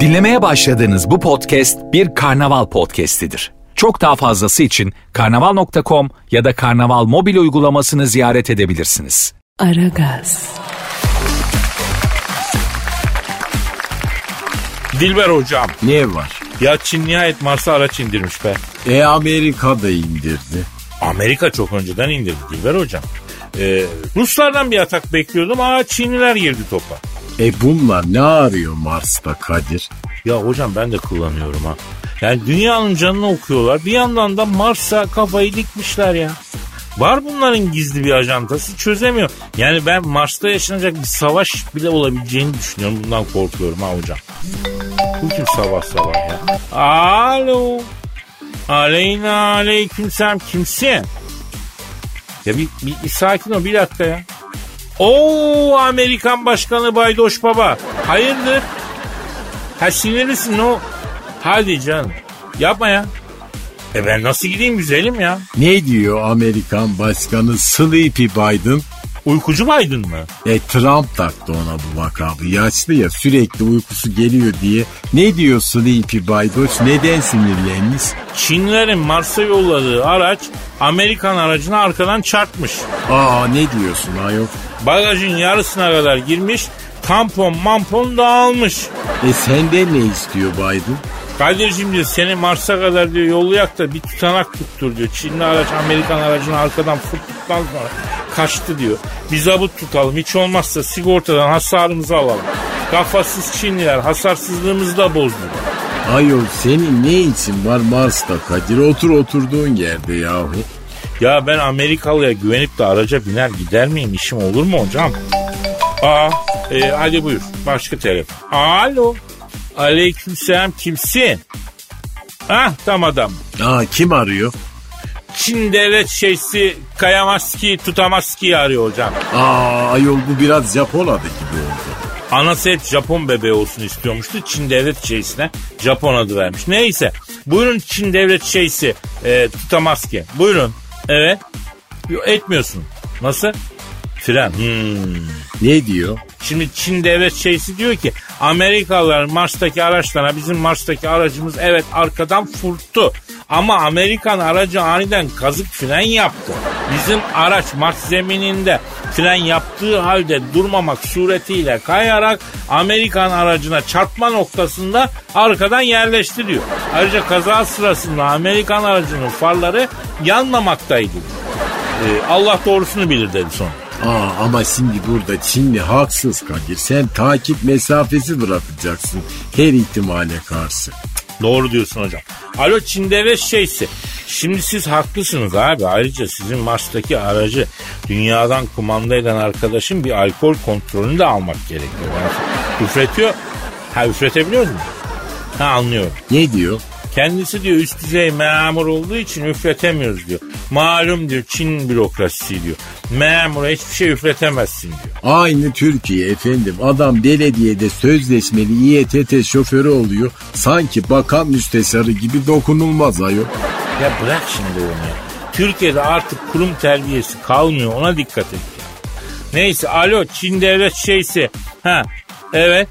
Dinlemeye başladığınız bu podcast bir karnaval podcastidir. Çok daha fazlası için karnaval.com ya da karnaval mobil uygulamasını ziyaret edebilirsiniz. Aragaz, Dilber hocam. Ne var? Ya Çin nihayet Mars'a araç indirmiş be. E Amerika da indirdi. Amerika çok önceden indirdi Dilber hocam. Ee, Ruslardan bir atak bekliyordum ama Çinliler girdi topa. E bunlar ne arıyor Mars'ta Kadir? Ya hocam ben de kullanıyorum ha. Yani dünyanın canını okuyorlar. Bir yandan da Mars'a kafayı dikmişler ya. Var bunların gizli bir ajantası çözemiyor. Yani ben Mars'ta yaşanacak bir savaş bile olabileceğini düşünüyorum. Bundan korkuyorum ha hocam. Bu kim sabah sabah ya? Alo. Aleyna aleyküm selam kimsin? Ya bir, bir sakin ol bir dakika ya. Oo Amerikan Başkanı Baydoş Baba. Hayırdır? Ha sinirlisin o. Hadi canım. Yapma ya. E ben nasıl gideyim güzelim ya? Ne diyor Amerikan Başkanı Sleepy Biden? Uykucu Biden mı? E Trump taktı ona bu vakabı. Yaşlı ya sürekli uykusu geliyor diye. Ne diyor Sleepy Biden? Neden sinirlenmiş? Çinlerin Mars'a yolladığı araç Amerikan aracına arkadan çarpmış. Aa ne diyorsun ayol? Bagajın yarısına kadar girmiş, tampon mampon dağılmış. E senden ne istiyor Biden? Kadir'cim diyor seni Mars'a kadar diyor yollayak da bir tutanak tuttur diyor. Çinli araç Amerikan aracını arkadan fırttıktan sonra kaçtı diyor. Bir zabıt tutalım hiç olmazsa sigortadan hasarımızı alalım. Kafasız Çinliler hasarsızlığımızı da bozdu. Ayol senin ne için var Mars'ta Kadir? Otur oturduğun yerde yahu. Ya ben Amerikalıya güvenip de araca biner gider miyim? İşim olur mu hocam? Aa, e, hadi buyur. Başka telefon. Alo. Aleykümselam kimsin? Ah tam adam. Aa kim arıyor? Çin devlet şeysi Kayamaski Tutamaski'yi arıyor hocam. Aa ayol bu biraz Japon adı gibi oldu. Anası hep Japon bebeği olsun istiyormuştu. Çin devlet şeysine Japon adı vermiş. Neyse. Buyurun Çin devlet şeysi e, Tutamaski. Buyurun. Evet. Yo, etmiyorsun. Nasıl? Fren. Hmm. Ne diyor? Şimdi Çin devlet şeysi diyor ki Amerikalılar Mars'taki araçlarına bizim Mars'taki aracımız evet arkadan fırttı. Ama Amerikan aracı aniden kazık fren yaptı. Bizim araç Mars zemininde fren yaptığı halde durmamak suretiyle kayarak Amerikan aracına çarpma noktasında arkadan yerleşti diyor. Ayrıca kaza sırasında Amerikan aracının farları yanmamaktaydı. Ee, Allah doğrusunu bilir dedi sonra. Aa ama şimdi burada Çinli haksız Kadir. Sen takip mesafesi bırakacaksın her ihtimale karşı. Doğru diyorsun hocam. Alo Çin devlet şeysi. Şimdi siz haklısınız abi. Ayrıca sizin Mars'taki aracı dünyadan kumanda eden arkadaşın bir alkol kontrolünü de almak gerekiyor. Yani üfretiyor. Ha üfretebiliyor mu? Ha anlıyorum. Ne diyor? Kendisi diyor üst düzey memur olduğu için üfretemiyoruz diyor. Malum diyor Çin bürokrasisi diyor. Memura hiçbir şey üfretemezsin diyor. Aynı Türkiye efendim. Adam belediyede sözleşmeli İETT şoförü oluyor. Sanki bakan müsteşarı gibi dokunulmaz ayol. Ya bırak şimdi onu ya. Türkiye'de artık kurum terbiyesi kalmıyor ona dikkat et. Neyse alo Çin devlet şeysi. Ha evet.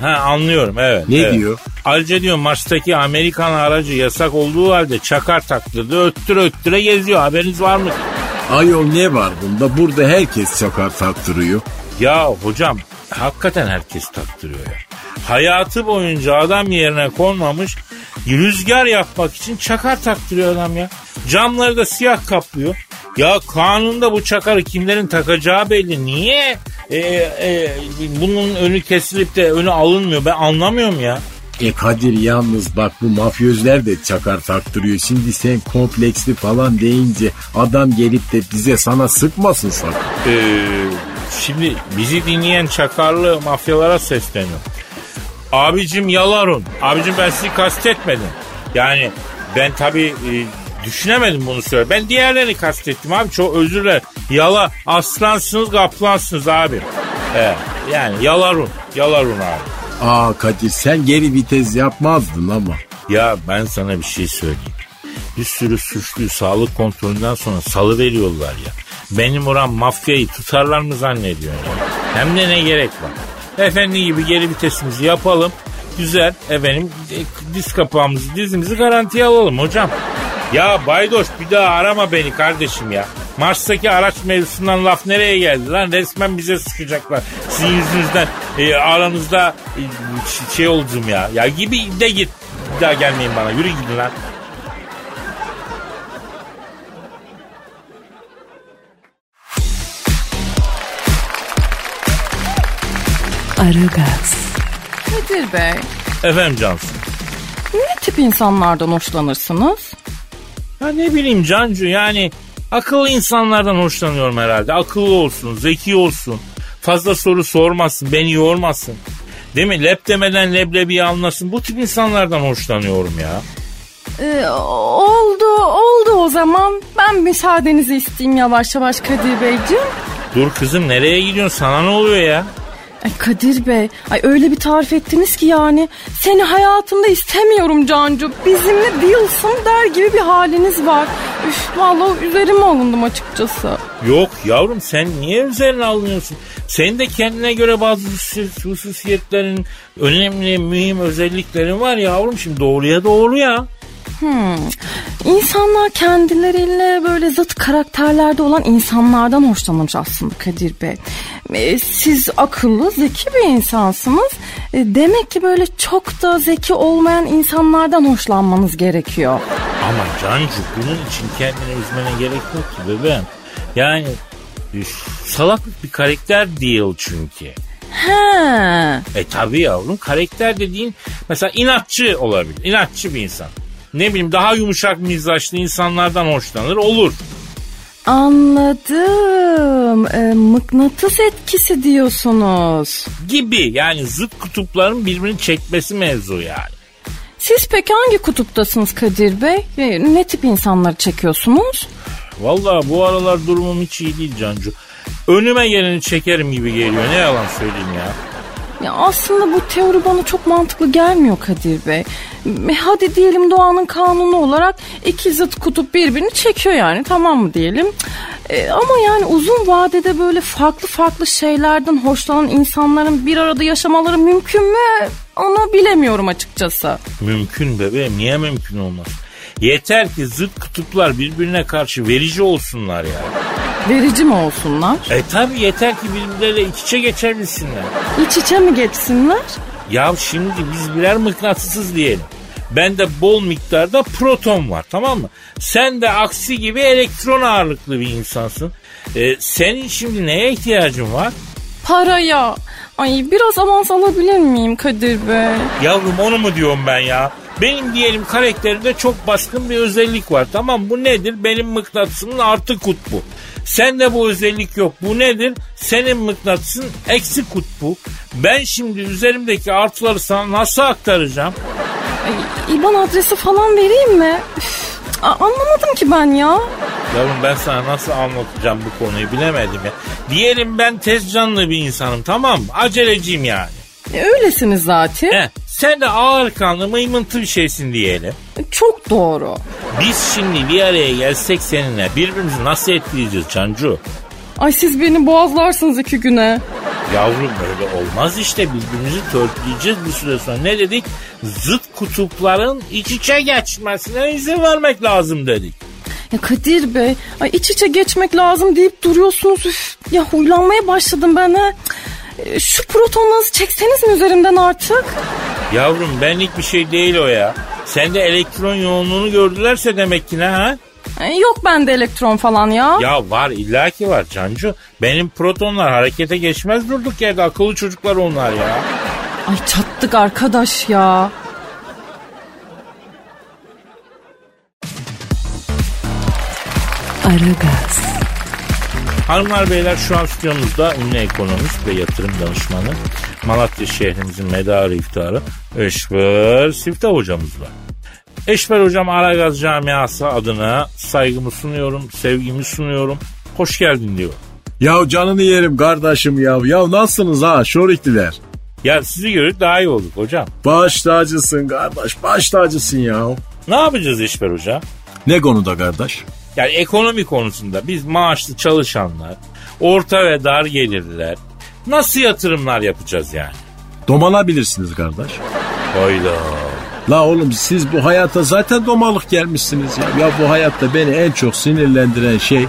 Ha anlıyorum evet. Ne evet. diyor? Ayrıca diyor Mars'taki Amerikan aracı yasak olduğu halde çakar taktırdı öttüre öttüre geziyor haberiniz var mı? Ayol ne var bunda? Burada herkes çakar taktırıyor. Ya hocam hakikaten herkes taktırıyor ya. Hayatı boyunca adam yerine konmamış rüzgar yapmak için çakar taktırıyor adam ya. Camları da siyah kaplıyor. Ya kanunda bu çakarı kimlerin takacağı belli. Niye e, e, bunun önü kesilip de önü alınmıyor ben anlamıyorum ya. E Kadir yalnız bak bu mafyözler de çakar taktırıyor. Şimdi sen kompleksli falan deyince adam gelip de bize sana sıkmasın sakın. Ee, şimdi bizi dinleyen çakarlı mafyalara sesleniyorum. Abicim yalarun. Abicim ben sizi kastetmedim. Yani ben tabii e, düşünemedim bunu söyle. Ben diğerlerini kastettim abi. Çok özür dilerim. Yala aslansınız kaplansınız abi. Evet, yani yalarun. Yalarun abi. Aa Kadir sen geri vites yapmazdın ama. Ya ben sana bir şey söyleyeyim. Bir sürü suçluyu sağlık kontrolünden sonra salı veriyorlar ya. Benim oran mafyayı tutarlar mı zannediyorsun ya? Hem de ne gerek var? efendi gibi geri vitesimizi yapalım. Güzel efendim e, diz kapağımızı dizimizi garantiye alalım hocam. Ya Baydoş bir daha arama beni kardeşim ya. Mars'taki araç mevzusundan laf nereye geldi lan? Resmen bize sıkacaklar. Sizin yüzünüzden e, aranızda e, şey oldum ya. Ya gibi de git. Bir daha gelmeyin bana. Yürü gidin lan. Aragaz, Kadir Bey, Efendim Cansu. ne tip insanlardan hoşlanırsınız? Ya ne bileyim Cancu yani akıllı insanlardan hoşlanıyorum herhalde. Akıllı olsun, zeki olsun. Fazla soru sormasın, beni yormasın. Değil mi? Lep demeden leblebi anlasın. Bu tip insanlardan hoşlanıyorum ya. Ee, oldu, oldu o zaman. Ben müsaadenizi isteyeyim yavaş yavaş Kadir Beyciğim. Dur kızım nereye gidiyorsun? Sana ne oluyor ya? Ay Kadir Bey, ay öyle bir tarif ettiniz ki yani. Seni hayatımda istemiyorum Cancu. Bizimle değilsin der gibi bir haliniz var. Üf, vallahi üzerime alındım açıkçası. Yok yavrum sen niye üzerine alınıyorsun? Senin de kendine göre bazı husus- hususiyetlerin, önemli, mühim özelliklerin var yavrum. Şimdi doğruya doğru ya. İnsanlar kendileriyle böyle zıt karakterlerde olan insanlardan hoşlanmış aslında Kadir Bey. Ee, siz akıllı, zeki bir insansınız. Ee, demek ki böyle çok da zeki olmayan insanlardan hoşlanmanız gerekiyor. Ama Cancu bunun için kendine üzmene gerek yok ki bebeğim. Yani üf, salaklık bir karakter değil çünkü. He. E tabi yavrum karakter dediğin mesela inatçı olabilir. İnatçı bir insan. Ne bileyim daha yumuşak mizaçlı insanlardan hoşlanır olur. Anladım. Ee, mıknatıs etkisi diyorsunuz. Gibi yani zıt kutupların birbirini çekmesi mevzu yani. Siz peki hangi kutuptasınız Kadir Bey? Ee, Ne tip insanları çekiyorsunuz? Vallahi bu aralar durumum hiç iyi değil Cancu. Önüme geleni çekerim gibi geliyor. Ne yalan söyleyeyim ya. Ya aslında bu teori bana çok mantıklı gelmiyor Kadir Bey. E, Hadi diyelim doğanın kanunu olarak iki zıt kutup birbirini çekiyor yani tamam mı diyelim. E, ama yani uzun vadede böyle farklı farklı şeylerden hoşlanan insanların bir arada yaşamaları mümkün mü? Onu bilemiyorum açıkçası. Mümkün bebeğim niye mümkün olmaz? Yeter ki zıt kutuplar birbirine karşı verici olsunlar ya. Verici mi olsunlar? E tabi yeter ki birbirleriyle iç içe geçebilsinler. İç içe mi geçsinler? Ya şimdi biz birer mıknatısız diyelim. Bende bol miktarda proton var tamam mı? Sen de aksi gibi elektron ağırlıklı bir insansın. E, senin şimdi neye ihtiyacın var? Paraya. Ay biraz avans alabilir miyim Kadir Bey? Yavrum onu mu diyorum ben ya? Benim diyelim karakterimde çok baskın bir özellik var. Tamam bu nedir? Benim mıknatısımın artı kutbu. Sende bu özellik yok. Bu nedir? Senin mıknatısın eksi kutbu. Ben şimdi üzerimdeki artıları sana nasıl aktaracağım? Ay, İban adresi falan vereyim mi? Üf, anlamadım ki ben ya. Yavrum ben sana nasıl anlatacağım bu konuyu bilemedim ya. Diyelim ben tez canlı bir insanım tamam mı? Aceleciyim yani. E, öylesiniz zaten. He, sen de ağır kanlı mıymıntı bir şeysin diyelim. Çok doğru. Biz şimdi bir araya gelsek seninle birbirimizi nasıl etkileyeceğiz Cancu? Ay siz beni boğazlarsınız iki güne. Yavrum öyle olmaz işte birbirimizi törpüleyeceğiz bir süre sonra. Ne dedik? Zıt kutupların iç içe geçmesine izin vermek lazım dedik. Ya Kadir Bey, ay iç içe geçmek lazım deyip duruyorsunuz. Üf, ya huylanmaya başladım ben ha. E, Şu protonlarınızı çekseniz mi üzerimden artık? Yavrum benlik bir şey değil o ya. Sende elektron yoğunluğunu gördülerse demek ki ne ha? E, Yok bende elektron falan ya. Ya var illaki var Cancu. Benim protonlar harekete geçmez durduk yerde akıllı çocuklar onlar ya. Ay çattık arkadaş ya. Aragaz, Hanımlar beyler şu an stüdyomuzda ünlü ekonomist ve yatırım danışmanı Malatya şehrimizin medarı iftiharı Eşber Siftah hocamız var. Eşber hocam Aragaz camiası adına saygımı sunuyorum, sevgimi sunuyorum. Hoş geldin diyor. Ya canını yerim kardeşim ya. Ya nasılsınız ha şorikliler? Ya sizi görüp daha iyi olduk hocam. Baş tacısın kardeş baş tacısın ya. Ne yapacağız Eşber hocam? Ne konuda kardeş? Yani ekonomi konusunda biz maaşlı çalışanlar, orta ve dar gelirliler, Nasıl yatırımlar yapacağız yani? Domalabilirsiniz kardeş. Hayda. La oğlum siz bu hayata zaten domalık gelmişsiniz ya. Ya bu hayatta beni en çok sinirlendiren şey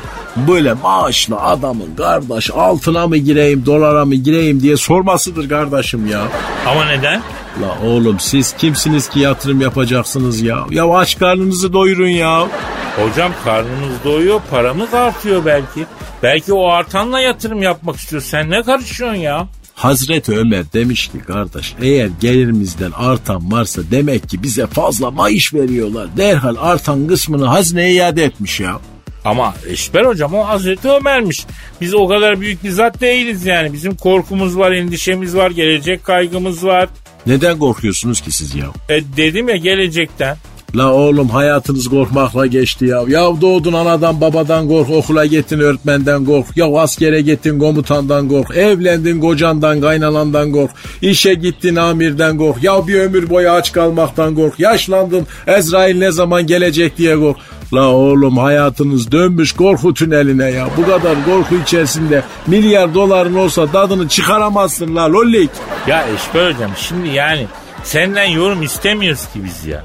böyle maaşlı adamın kardeş altına mı gireyim dolara mı gireyim diye sormasıdır kardeşim ya. Ama neden? La oğlum siz kimsiniz ki yatırım yapacaksınız ya? Ya aç karnınızı doyurun ya. Hocam karnımız doyuyor, paramız artıyor belki. Belki o artanla yatırım yapmak istiyor. Sen ne karışıyorsun ya? Hazreti Ömer demiş ki kardeş eğer gelirimizden artan varsa demek ki bize fazla maaş veriyorlar. Derhal artan kısmını hazineye iade etmiş ya. Ama Eşber hocam o Hazreti Ömer'miş. Biz o kadar büyük bir zat değiliz yani. Bizim korkumuz var, endişemiz var, gelecek kaygımız var. Neden korkuyorsunuz ki siz ya? E dedim ya gelecekten. La oğlum hayatınız korkmakla geçti ya. Ya doğdun anadan babadan kork, okula gittin öğretmenden kork. Ya askere gittin komutandan kork. Evlendin kocandan kaynanandan kork. İşe gittin amirden kork. Ya bir ömür boyu aç kalmaktan kork. Yaşlandın Ezrail ne zaman gelecek diye kork. La oğlum hayatınız dönmüş korku tüneline ya. Bu kadar korku içerisinde milyar doların olsa tadını çıkaramazsın la lollik. Ya Eşber hocam şimdi yani senden yorum istemiyoruz ki biz ya.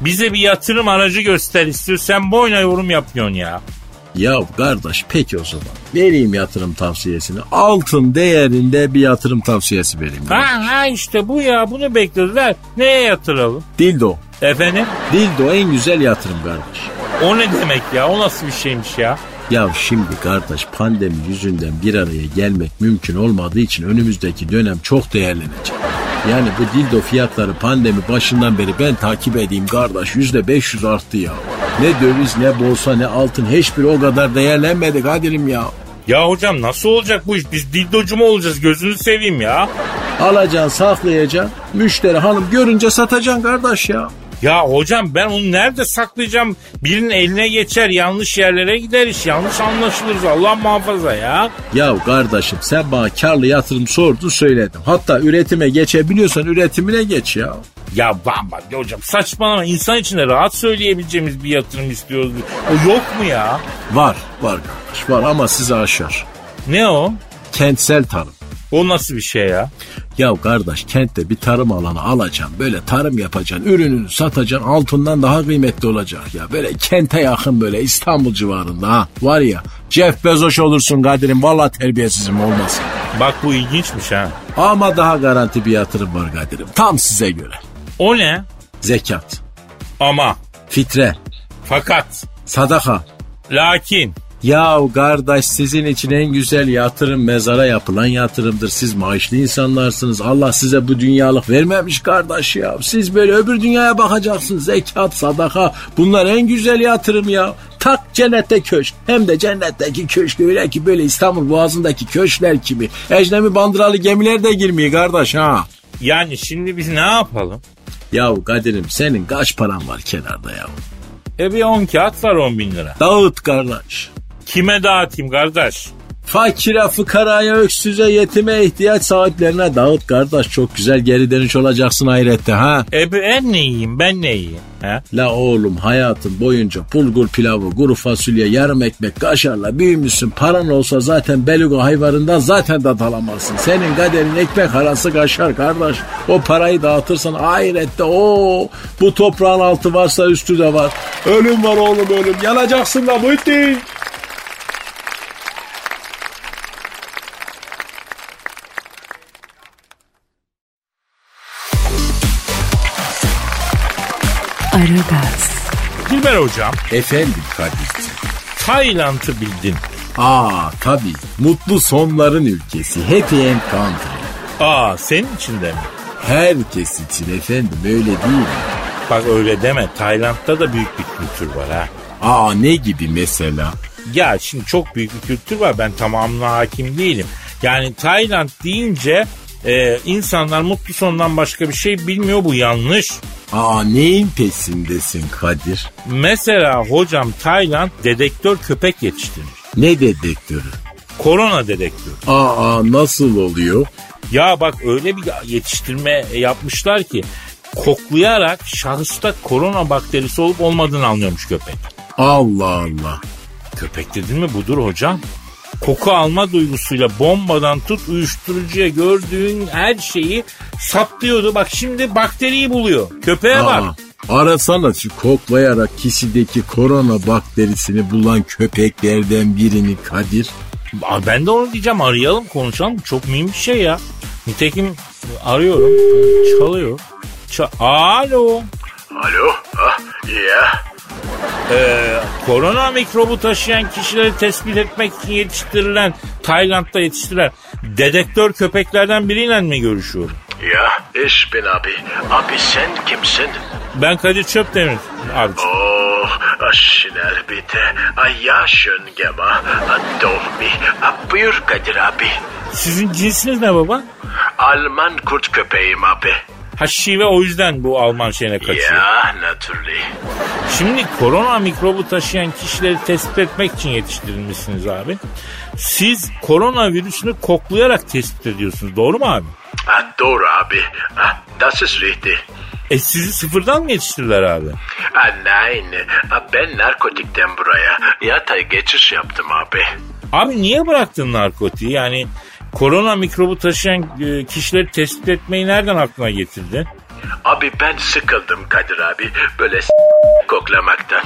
Bize bir yatırım aracı göster istiyor. Sen boyuna yorum yapıyorsun ya. Ya kardeş peki o zaman vereyim yatırım tavsiyesini. Altın değerinde bir yatırım tavsiyesi vereyim. Ha ha işte bu ya bunu. Ver. Neye yatıralım? Dildo. Efendim? Dildo en güzel yatırım kardeş. O ne demek ya? O nasıl bir şeymiş ya? Ya şimdi kardeş pandemi yüzünden bir araya gelmek mümkün olmadığı için önümüzdeki dönem çok değerlenecek. Yani bu dildo fiyatları pandemi başından beri ben takip edeyim kardeş yüzde 500 arttı ya. Ne döviz ne borsa ne altın hiçbir o kadar değerlenmedi Kadir'im ya. Ya hocam nasıl olacak bu iş? Biz dildocu mu olacağız? Gözünü seveyim ya. Alacaksın saklayacaksın müşteri hanım görünce satacaksın kardeş ya. Ya hocam ben onu nerede saklayacağım? Birinin eline geçer yanlış yerlere gider iş. Yanlış anlaşılırız Allah muhafaza ya. Ya kardeşim sen bana karlı yatırım sordun söyledim. Hatta üretime geçebiliyorsan üretimine geç ya. Ya bamba hocam saçmalama insan içinde rahat söyleyebileceğimiz bir yatırım istiyoruz. O yok mu ya? Var var kardeş var ama sizi aşar. Ne o? Kentsel tarım. O nasıl bir şey ya? Ya kardeş kentte bir tarım alanı alacaksın. Böyle tarım yapacaksın. Ürününü satacaksın. Altından daha kıymetli olacak ya. Böyle kente yakın böyle İstanbul civarında ha. Var ya Jeff Bezos olursun Kadir'im. Valla terbiyesizim olmasın. Bak bu ilginçmiş ha. Ama daha garanti bir yatırım var Kadir'im. Tam size göre. O ne? Zekat, Ama, fitre, fakat, sadaka. lakin. Ya kardeş sizin için en güzel yatırım mezara yapılan yatırımdır. Siz maaşlı insanlarsınız. Allah size bu dünyalık vermemiş kardeş ya. Siz böyle öbür dünyaya bakacaksınız. Zekat, sadaka bunlar en güzel yatırım ya. Tak cennette köşk. Hem de cennetteki köşk öyle ki böyle İstanbul Boğazı'ndaki köşkler gibi. Ecnebi bandıralı gemiler de girmiyor kardeş ha. Yani şimdi biz ne yapalım? Yahu Kadir'im senin kaç paran var kenarda ya? E bir 10 kağıt var 10 bin lira. Dağıt kardeş. Kime dağıtayım kardeş? Fakire, fıkaraya, öksüze, yetime, ihtiyaç sahiplerine dağıt kardeş. Çok güzel geri dönüş olacaksın ahirette ha. E ben ne yiyeyim ben ne yiyeyim? He? La oğlum hayatın boyunca bulgur pilavı, kuru fasulye, yarım ekmek, kaşarla büyümüşsün. Paran olsa zaten beluga hayvarından zaten tat alamazsın. Senin kaderin ekmek arası kaşar kardeş. O parayı dağıtırsan ahirette o bu toprağın altı varsa üstü de var. Ölüm var oğlum ölüm. Yanacaksın la Muhittin. Aragaz, hocam Efendim Kadir'ciğim. Tayland'ı bildin. Aa tabii. Mutlu sonların ülkesi. Happy end country. Aa senin için de mi? Herkes için efendim öyle değil mi? Bak öyle deme Tayland'da da büyük bir kültür var ha. Aa ne gibi mesela? Ya şimdi çok büyük bir kültür var ben tamamına hakim değilim. Yani Tayland deyince e, insanlar mutlu sondan başka bir şey bilmiyor bu yanlış. Aa neyin peşindesin Kadir? Mesela hocam Tayland dedektör köpek yetiştirmiş. Ne dedektörü? Korona dedektörü. Aa nasıl oluyor? Ya bak öyle bir yetiştirme yapmışlar ki koklayarak şahısta korona bakterisi olup olmadığını anlıyormuş köpek. Allah Allah. Köpek dedin mi budur hocam. Koku alma duygusuyla bombadan tut uyuşturucuya gördüğün her şeyi saplıyordu. Bak şimdi bakteriyi buluyor. Köpeğe bak. Aa, arasana şu koklayarak kişideki korona bakterisini bulan köpeklerden birini Kadir. Aa, Ben de onu diyeceğim arayalım konuşalım. Çok mühim bir şey ya. Nitekim arıyorum. Çalıyor. Ça- Alo. Alo? Ah, ya. Ee, korona mikrobu taşıyan kişileri tespit etmek için yetiştirilen, Tayland'da yetiştirilen dedektör köpeklerden biriyle mi görüşüyorum? Ya, ich bin abi. Abi sen kimsin? Ben Kadir Çöpdemir abi. Oh, gemacht. Ah, doch mich. Ah, buyur Kadir abi. Sizin cinsiniz ne baba? Alman kurt köpeğim abi. Ha şive o yüzden bu Alman şeyine kaçıyor. Ya, natürlich. Şimdi korona mikrobu taşıyan kişileri tespit etmek için yetiştirilmişsiniz abi. Siz koronavirüsünü koklayarak tespit ediyorsunuz doğru mu abi? Ah, doğru abi. Ah, das ist richtig. E sizi sıfırdan mı yetiştirdiler abi? Ah, nein. Ben narkotikten buraya yatay geçiş yaptım abi. Abi niye bıraktın narkotiği? Yani korona mikrobu taşıyan e, kişileri tespit etmeyi nereden aklına getirdin? Abi ben sıkıldım Kadir abi. Böyle s- koklamaktan.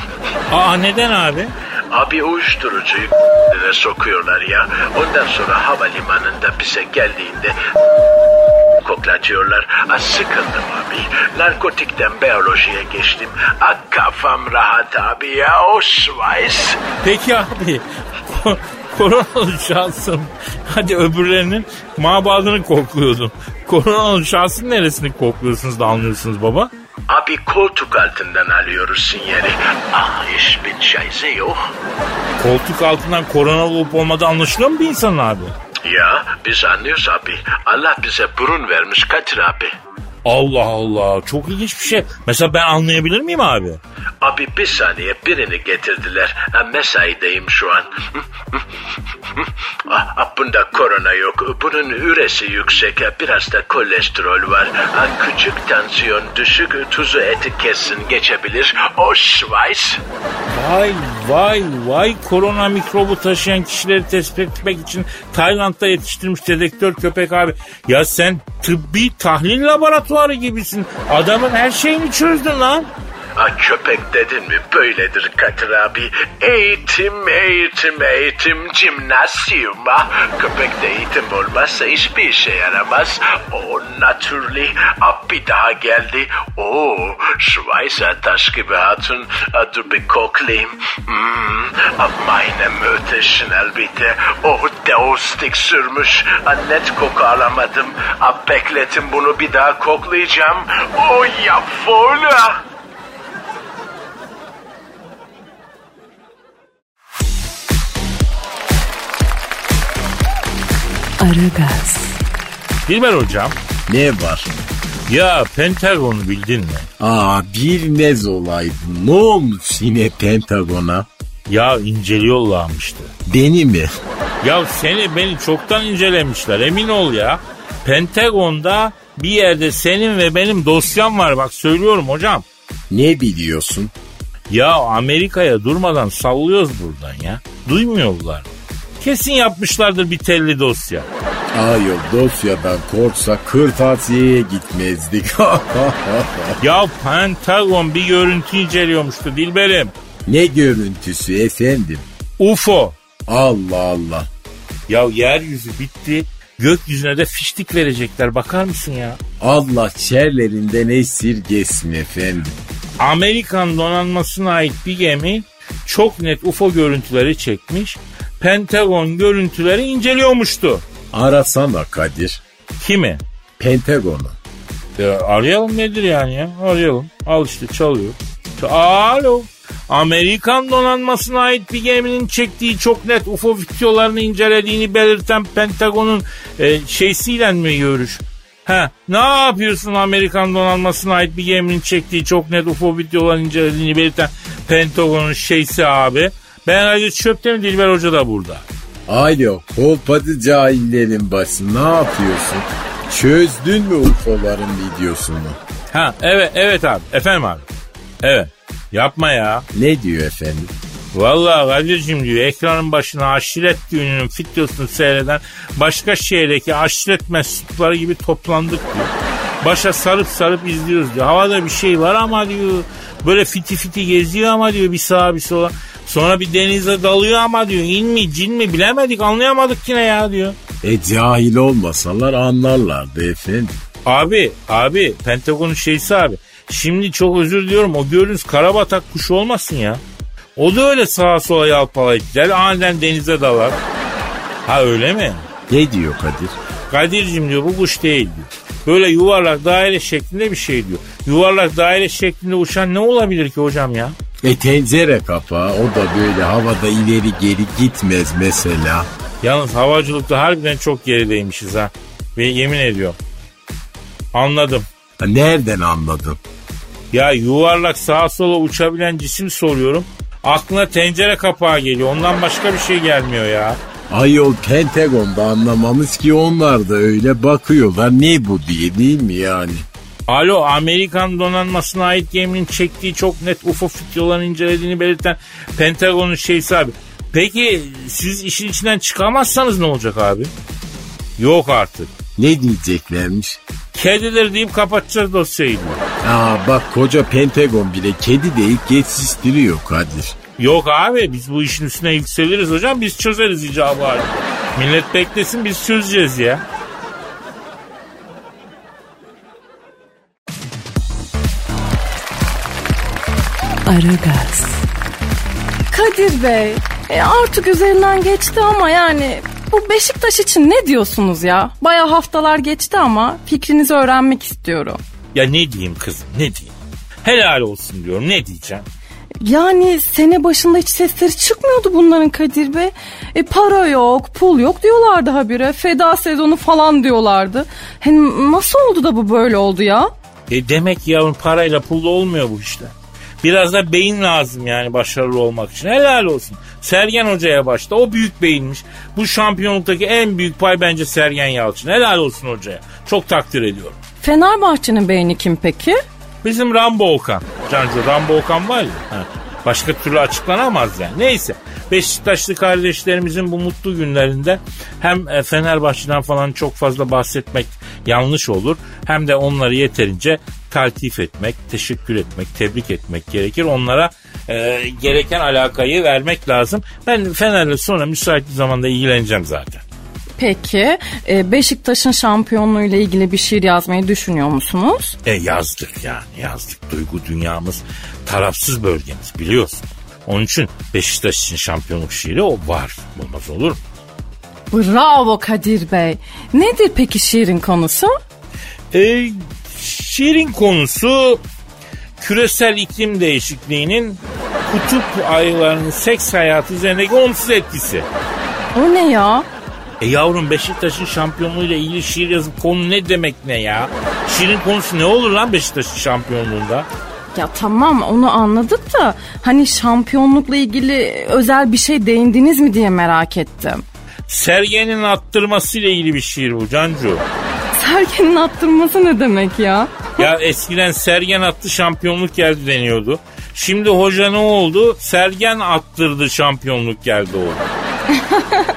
Aa neden abi? Abi uyuşturucuyu sokuyorlar ya. Ondan sonra havalimanında bize geldiğinde koklatıyorlar. Ah, sıkıldım abi. Narkotikten biyolojiye geçtim. Ah, kafam rahat abi ya. O Schweiz. Peki abi koronalı şahsın hadi öbürlerinin mabadını kokluyordun. Koronalı şahsın neresini kokluyorsunuz da anlıyorsunuz baba? Abi koltuk altından alıyoruz sinyali. Ah, bin scheiße yok. Koltuk altından korona olup olmadığı anlaşılıyor mu bir insanın abi? Ya biz anlıyoruz abi. Allah bize burun vermiş Kadir abi. Allah Allah çok ilginç bir şey. Mesela ben anlayabilir miyim abi? Abi bir saniye birini getirdiler. Ha, mesaideyim şu an. ah, ah, bunda korona yok. Bunun üresi yüksek. Biraz da kolesterol var. Ha, küçük tansiyon düşük. Tuzu eti kesin geçebilir. O Schweiz. Vay vay vay korona mikrobu taşıyan kişileri tespit etmek için Tayland'da yetiştirilmiş dedektör köpek abi. Ya sen tıbbi tahlil laboratuvarı gibisin. Adamın her şeyini çözdün lan. Ha, köpek dedin mi böyledir Kadir abi. Eğitim, eğitim, eğitim, jimnasyum. Ha, köpekte eğitim olmazsa hiçbir işe yaramaz. O naturally. Ha, bir daha geldi. O Schweizer taş gibi hatun. Ha, dur bir koklayayım. Hmm, ha, meine Möte schnell bitte. Oh deustik sürmüş. Ha, net koku alamadım. Ha, bekletin bunu bir daha koklayacağım. Oh ya voll. Aragaz, Dilber hocam Ne var? ya Pentagon'u bildin mi? Aa bir nez olaydı. Ne olmuş yine Pentagon'a? Ya inceliyorlarmıştı. Beni mi? Ya seni beni çoktan incelemişler emin ol ya. Pentagon'da bir yerde senin ve benim dosyam var bak söylüyorum hocam. Ne biliyorsun? Ya Amerika'ya durmadan sallıyoruz buradan ya. Duymuyorlar. Kesin yapmışlardır bir telli dosya. Ayol dosyadan korksa kırtasiyeye gitmezdik. Ya Pentagon bir görüntü inceliyormuştu Dilberim. ne görüntüsü efendim? UFO. Allah Allah. Ya yeryüzü bitti. Gökyüzüne de fiştik verecekler bakar mısın ya? Allah şerlerinden esirgesin efendim. Amerikan donanmasına ait bir gemi çok net UFO görüntüleri çekmiş. Pentagon görüntüleri inceliyormuştu. Arasana Kadir. Kimi? Pentagon'u. Ya arayalım nedir yani ya? Arayalım. Al işte çalıyor. Alo. Amerikan donanmasına ait bir geminin çektiği çok net UFO videolarını incelediğini belirten Pentagon'un e, şeysiyle mi görüş? Ha, ne yapıyorsun Amerikan donanmasına ait bir geminin çektiği çok net UFO videolarını incelediğini belirten Pentagon'un şeysi abi. Ben ayrıca çöpte mi Dilber Hoca da burada. Alo kolpadı cahillerin başı ne yapıyorsun? Çözdün mü UFO'ların videosunu? Ha evet evet abi efendim abi. Evet yapma ya. Ne diyor efendim? Vallahi Kadir'cim diyor ekranın başına aşiret düğününün videosunu seyreden başka şehirdeki aşiret mensupları gibi toplandık diyor. Başa sarıp sarıp izliyoruz diyor. Havada bir şey var ama diyor böyle fiti fiti geziyor ama diyor bir sağa bir sola. Sonra bir denize dalıyor ama diyor in mi cin mi bilemedik anlayamadık yine ya diyor. E cahil olmasalar anlarlardı efendim. Abi abi Pentagon'un şeysi abi. Şimdi çok özür diliyorum o gördüğünüz karabatak kuşu olmasın ya. O da öyle sağa sola yalpalayıp gider aniden denize dalar. Ha öyle mi? Ne diyor Kadir? Kadir'cim diyor bu kuş değil diyor. Böyle yuvarlak daire şeklinde bir şey diyor. Yuvarlak daire şeklinde uçan ne olabilir ki hocam ya? E tencere kapağı o da böyle havada ileri geri gitmez mesela. Yalnız havacılıkta harbiden çok gerideymişiz ha. Ve yemin ediyorum. Anladım. Ha, nereden anladın? Ya yuvarlak sağa sola uçabilen cisim soruyorum. Aklına tencere kapağı geliyor. Ondan başka bir şey gelmiyor ya. Ayol Pentagon'da anlamamız ki onlar da öyle bakıyorlar. Ne bu diye değil mi yani? Alo Amerikan donanmasına ait geminin çektiği çok net UFO videolarını incelediğini belirten Pentagon'un şeysi abi. Peki siz işin içinden çıkamazsanız ne olacak abi? Yok artık. Ne diyeceklermiş? Kedidir deyip kapatacağız dosyayı. Aa bak koca Pentagon bile kedi deyip geçiştiriyor Kadir. Yok abi biz bu işin üstüne yükseliriz hocam biz çözeriz icabı halinde. Millet beklesin biz çözeceğiz ya. Aragaz, Kadir Bey e, artık üzerinden geçti ama yani bu Beşiktaş için ne diyorsunuz ya? Baya haftalar geçti ama fikrinizi öğrenmek istiyorum. Ya ne diyeyim kızım ne diyeyim. Helal olsun diyorum ne diyeceğim. Yani sene başında hiç sesleri çıkmıyordu bunların Kadir Bey. E, para yok, pul yok diyorlardı habire. Feda sezonu falan diyorlardı. Hem nasıl oldu da bu böyle oldu ya? E demek yavrum parayla pulla olmuyor bu işler. Biraz da beyin lazım yani başarılı olmak için. Helal olsun. Sergen Hoca'ya başta. O büyük beyinmiş. Bu şampiyonluktaki en büyük pay bence Sergen Yalçın. Helal olsun hocaya. Çok takdir ediyorum. Fenerbahçe'nin beyni kim peki? Bizim Rambo Okan. Cancu Rambo Okan var ya. Ha. Başka türlü açıklanamaz yani. Neyse. Beşiktaşlı kardeşlerimizin bu mutlu günlerinde hem e, Fenerbahçe'den falan çok fazla bahsetmek yanlış olur. Hem de onları yeterince taltif etmek, teşekkür etmek, tebrik etmek gerekir. Onlara e, gereken alakayı vermek lazım. Ben Fener'le sonra müsait bir zamanda ilgileneceğim zaten. Peki e, Beşiktaş'ın şampiyonluğu ile ilgili bir şiir yazmayı düşünüyor musunuz? E yazdık yani yazdık. Duygu dünyamız tarafsız bölgemiz biliyorsun. Onun için Beşiktaş için şampiyonluk şiiri o var. Olmaz olur mu? Bravo Kadir Bey. Nedir peki şiirin konusu? E, şiirin konusu küresel iklim değişikliğinin kutup ayılarının seks hayatı üzerindeki olumsuz etkisi. O ne ya? E yavrum Beşiktaş'ın şampiyonluğuyla ilgili şiir yazıp konu ne demek ne ya? Şiirin konusu ne olur lan Beşiktaş'ın şampiyonluğunda? Ya tamam onu anladık da hani şampiyonlukla ilgili özel bir şey değindiniz mi diye merak ettim. Sergen'in attırmasıyla ilgili bir şiir bu Cancu. Sergen'in attırması ne demek ya? Ya eskiden Sergen attı şampiyonluk geldi deniyordu. Şimdi hoca ne oldu? Sergen attırdı şampiyonluk geldi oldu.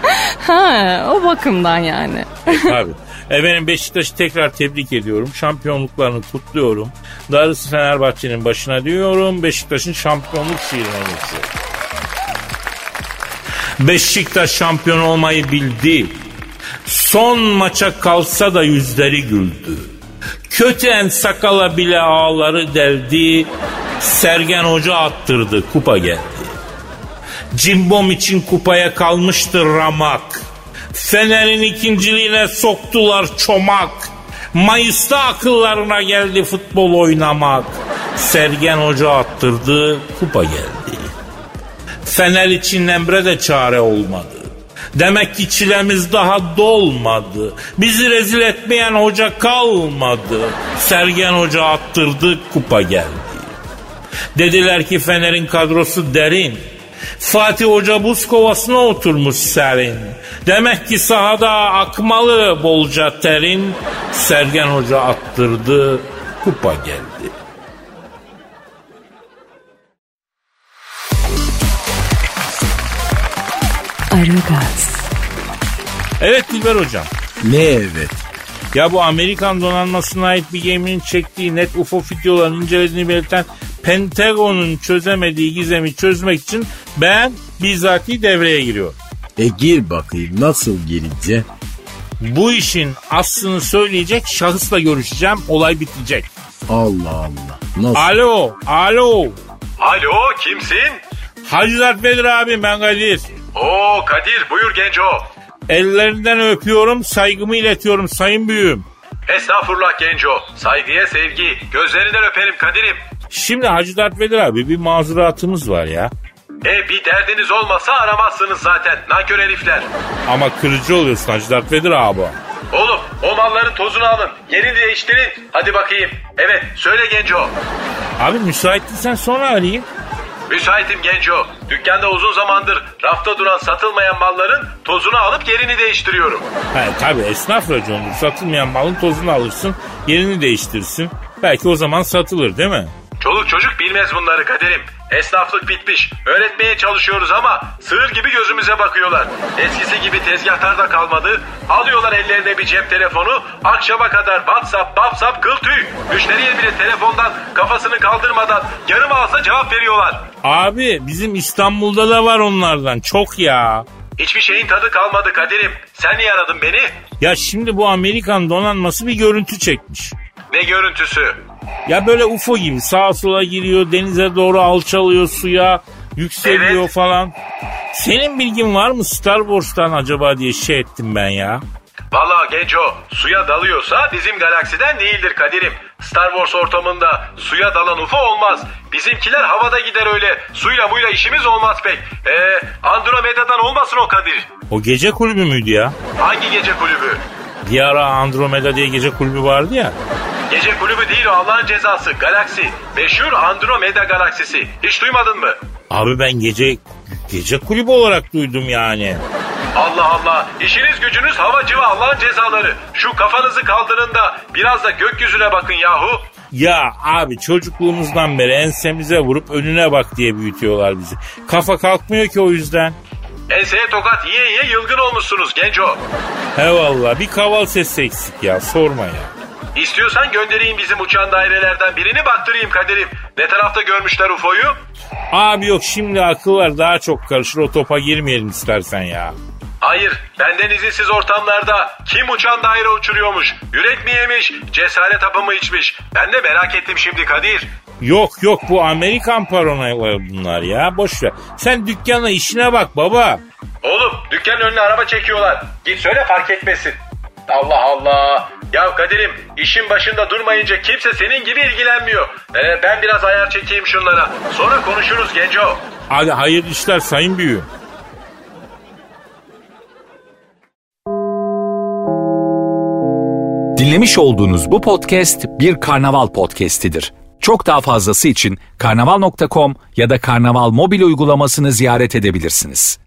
Ha o bakımdan yani. Tabii. Efendim Beşiktaş'ı tekrar tebrik ediyorum. Şampiyonluklarını kutluyorum. Darısı Fenerbahçe'nin başına diyorum. Beşiktaş'ın şampiyonluk şiirine geçiyorum. Beşiktaş şampiyon olmayı bildi. Son maça kalsa da yüzleri güldü. Kötü en sakala bile ağları deldi. Sergen Hoca attırdı kupa geldi. Cimbom için kupaya kalmıştır ramak. Fener'in ikinciliğine soktular çomak. Mayıs'ta akıllarına geldi futbol oynamak. Sergen Hoca attırdı, kupa geldi. Fener için Emre de çare olmadı. Demek ki çilemiz daha dolmadı. Bizi rezil etmeyen hoca kalmadı. Sergen Hoca attırdı, kupa geldi. Dediler ki Fener'in kadrosu derin. Fatih Hoca buz kovasına oturmuş serin. Demek ki sahada akmalı bolca terin. Sergen Hoca attırdı, kupa geldi. Aragaz, Evet Dilber hocam. Ne evet? Ya bu Amerikan donanmasına ait bir geminin çektiği net UFO videolarını incelediğini belirten Pentagon'un çözemediği gizemi çözmek için ben bizzati devreye giriyorum. E gir bakayım nasıl girince? Bu işin aslını söyleyecek şahısla görüşeceğim. Olay bitecek. Allah Allah. Nasıl? Alo, alo. Alo kimsin? Hacı Vedir abi ben Kadir. Oo Kadir buyur genco. Ellerinden öpüyorum, saygımı iletiyorum sayın büyüğüm. Estağfurullah genco. Saygıya sevgi. Gözlerinden öperim Kadir'im. Şimdi Hacı Dert Vedir abi bir mazuratımız var ya. E bir derdiniz olmasa aramazsınız zaten. Nankör herifler. Ama kırıcı oluyorsun Hacı Dert Vedir abi. Oğlum o malların tozunu alın. Yerini değiştirin. Hadi bakayım. Evet söyle genco. Abi müsaitsen sonra arayayım. Müsaitim genco. Dükkanda uzun zamandır rafta duran satılmayan malların tozunu alıp yerini değiştiriyorum. He tabi esnaf racondur. Satılmayan malın tozunu alırsın, yerini değiştirirsin. Belki o zaman satılır değil mi? Çoluk çocuk bilmez bunları kaderim. Esnaflık bitmiş. Öğretmeye çalışıyoruz ama sığır gibi gözümüze bakıyorlar. Eskisi gibi tezgahlarda kalmadı. Alıyorlar ellerine bir cep telefonu. Akşama kadar WhatsApp, WhatsApp, kıl tüy. Müşteriye bile telefondan kafasını kaldırmadan yarım alsa cevap veriyorlar. Abi bizim İstanbul'da da var onlardan çok ya. Hiçbir şeyin tadı kalmadı kaderim. Sen niye aradın beni? Ya şimdi bu Amerikan donanması bir görüntü çekmiş. Ne görüntüsü? Ya böyle UFO gibi sağa sola giriyor, denize doğru alçalıyor suya, yükseliyor Evet. falan. Senin bilgin var mı Star Wars'tan acaba diye şey ettim ben ya. Valla Genco suya dalıyorsa bizim galaksiden değildir Kadir'im. Star Wars ortamında suya dalan UFO olmaz. Bizimkiler havada gider öyle. Suyla muyla işimiz olmaz pek. Ee, Andromeda'dan olmasın o Kadir. O gece kulübü müydü ya? Hangi gece kulübü? Bir ara Andromeda diye gece kulübü vardı ya. Gece kulübü değil o Allah'ın cezası. Galaksi. Meşhur Andromeda galaksisi. Hiç duymadın mı? Abi ben gece gece kulübü olarak duydum yani. Allah Allah. İşiniz gücünüz hava civa Allah'ın cezaları. Şu kafanızı kaldırın da biraz da gökyüzüne bakın yahu. Ya abi çocukluğumuzdan beri ensemize vurup önüne bak diye büyütüyorlar bizi. Kafa kalkmıyor ki o yüzden. Enseye tokat yiye yiye yılgın olmuşsunuz Genco. He valla bir kaval sesi eksik ya sorma ya. İstiyorsan göndereyim bizim uçan dairelerden birini baktırayım Kadir'im. Ne tarafta görmüşler UFO'yu? Abi yok şimdi akıllar daha çok karışır o topa girmeyelim istersen ya. Hayır, benden izinsiz ortamlarda kim uçan daire uçuruyormuş? Yürek mi yemiş, cesaret hapı mı içmiş? Ben de merak ettim şimdi Kadir. Yok yok bu Amerikan paranoyaları bunlar ya boş ver. Sen dükkana işine bak baba. Oğlum, dükkanın önüne araba çekiyorlar. Git söyle fark etmesin. Allah Allah. Ya Kadir'im işin başında durmayınca kimse senin gibi ilgilenmiyor. Ee, ben biraz ayar çekeyim şunlara. Sonra konuşuruz Genco. Hadi hayırlı işler sayın büyüğüm. Dinlemiş olduğunuz bu podcast bir karnaval podcastidir. Çok daha fazlası için karnaval.com ya da karnaval mobil uygulamasını ziyaret edebilirsiniz.